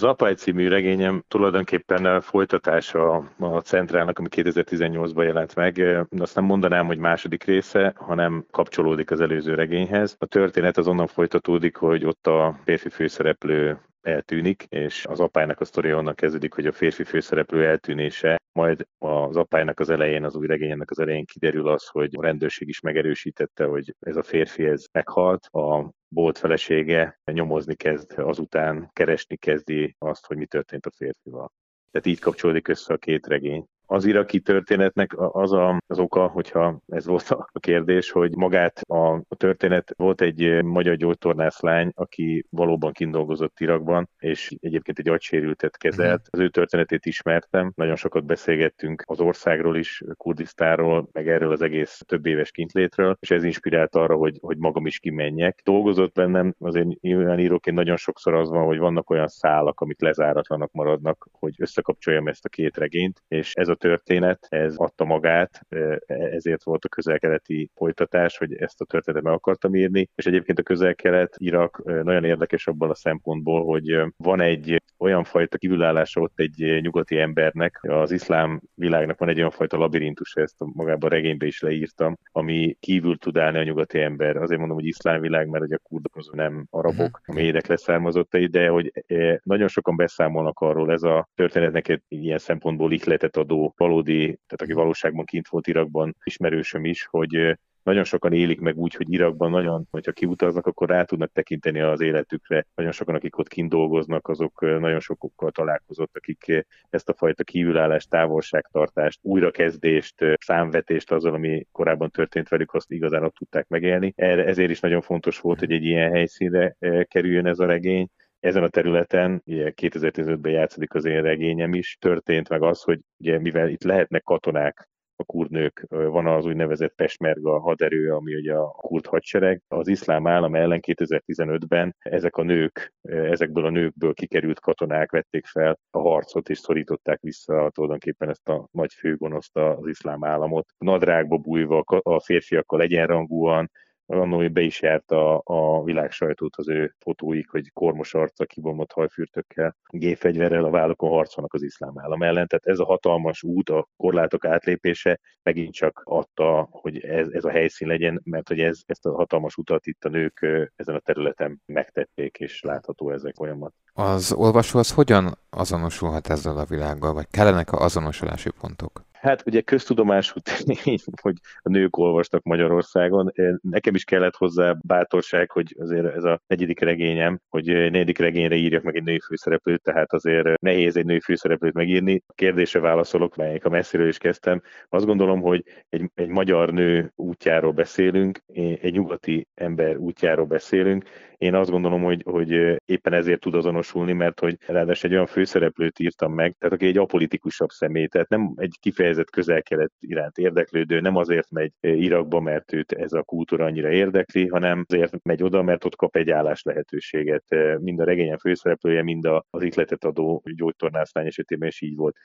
Az Apály című regényem tulajdonképpen folytatása a Centrálnak, ami 2018-ban jelent meg. Azt nem mondanám, hogy második része, hanem kapcsolódik az előző regényhez. A történet az onnan folytatódik, hogy ott a férfi főszereplő eltűnik, és az apálynak a sztoria onnan kezdődik, hogy a férfi főszereplő eltűnése, majd az apálynak az elején, az új regénynek az elején kiderül az, hogy a rendőrség is megerősítette, hogy ez a férfi ez meghalt, a bolt felesége nyomozni kezd, azután keresni kezdi azt, hogy mi történt a férfival. Tehát így kapcsolódik össze a két regény az iraki történetnek az a, az oka, hogyha ez volt a kérdés, hogy magát a, a történet volt egy magyar gyógytornászlány, aki valóban kindolgozott Irakban, és egyébként egy agysérültet kezelt. Az ő történetét ismertem, nagyon sokat beszélgettünk az országról is, Kurdisztáról, meg erről az egész több éves kintlétről, és ez inspirált arra, hogy, hogy magam is kimenjek. Dolgozott bennem, azért nyilván íróként nagyon sokszor az van, hogy vannak olyan szálak, amik lezáratlanak maradnak, hogy összekapcsoljam ezt a két regényt, és ez a történet, ez adta magát, ezért volt a közel-keleti folytatás, hogy ezt a történetet meg akartam írni, és egyébként a közel-kelet Irak nagyon érdekes abban a szempontból, hogy van egy olyan fajta kívülállása ott egy nyugati embernek, az iszlám világnak van egy olyan fajta labirintus, ezt magában a regénybe is leírtam, ami kívül tud állni a nyugati ember. Azért mondom, hogy iszlám világ, mert hogy a kurdok azok nem arabok, a mélyedek leszármazottai, de hogy nagyon sokan beszámolnak arról, ez a történetnek egy ilyen szempontból ihletet adó valódi, tehát aki valóságban kint volt Irakban, ismerősöm is, hogy nagyon sokan élik meg úgy, hogy Irakban nagyon, hogyha kiutaznak, akkor rá tudnak tekinteni az életükre. Nagyon sokan, akik ott kint dolgoznak, azok nagyon sokokkal találkozott, akik ezt a fajta kívülállást, távolságtartást, újrakezdést, számvetést azzal, ami korábban történt velük, azt igazán ott tudták megélni. Ezért is nagyon fontos volt, hogy egy ilyen helyszínre kerüljön ez a regény, ezen a területen, ugye 2015-ben játszódik az én regényem is, történt meg az, hogy ugye mivel itt lehetnek katonák, a kurdnők, van az úgynevezett Pesmerga haderő, ami ugye a kurd hadsereg. Az iszlám állam ellen 2015-ben ezek a nők, ezekből a nőkből kikerült katonák vették fel a harcot, és szorították vissza tulajdonképpen ezt a nagy főgonoszt az iszlám államot. Nadrágba bújva a férfiakkal egyenrangúan, annó be is járt a, a világ sajtót az ő fotóik, hogy kormos arca, kibomott hajfürtökkel, gépfegyverrel a vállokon harcolnak az iszlám állam ellen. Tehát ez a hatalmas út, a korlátok átlépése megint csak adta, hogy ez, ez a helyszín legyen, mert hogy ez, ezt a hatalmas utat itt a nők ezen a területen megtették, és látható ezek folyamat. Az olvasó az hogyan azonosulhat ezzel a világgal, vagy kellenek a azonosulási pontok? Hát ugye köztudomású tény, hogy a nők olvastak Magyarországon. Nekem is kellett hozzá bátorság, hogy azért ez a negyedik regényem, hogy negyedik regényre írjak meg egy női főszereplőt, tehát azért nehéz egy női főszereplőt megírni. A kérdésre válaszolok, melyek a messziről is kezdtem. Azt gondolom, hogy egy, egy magyar nő útjáról beszélünk, egy nyugati ember útjáról beszélünk, én azt gondolom, hogy, hogy éppen ezért tud azonosulni, mert hogy ráadásul egy olyan főszereplőt írtam meg, tehát aki egy apolitikusabb személy, tehát nem egy kifejezett közel-kelet iránt érdeklődő, nem azért megy Irakba, mert őt ez a kultúra annyira érdekli, hanem azért megy oda, mert ott kap egy állás lehetőséget. Mind a regényen főszereplője, mind az ihletet adó gyógytornászlány esetében is így volt.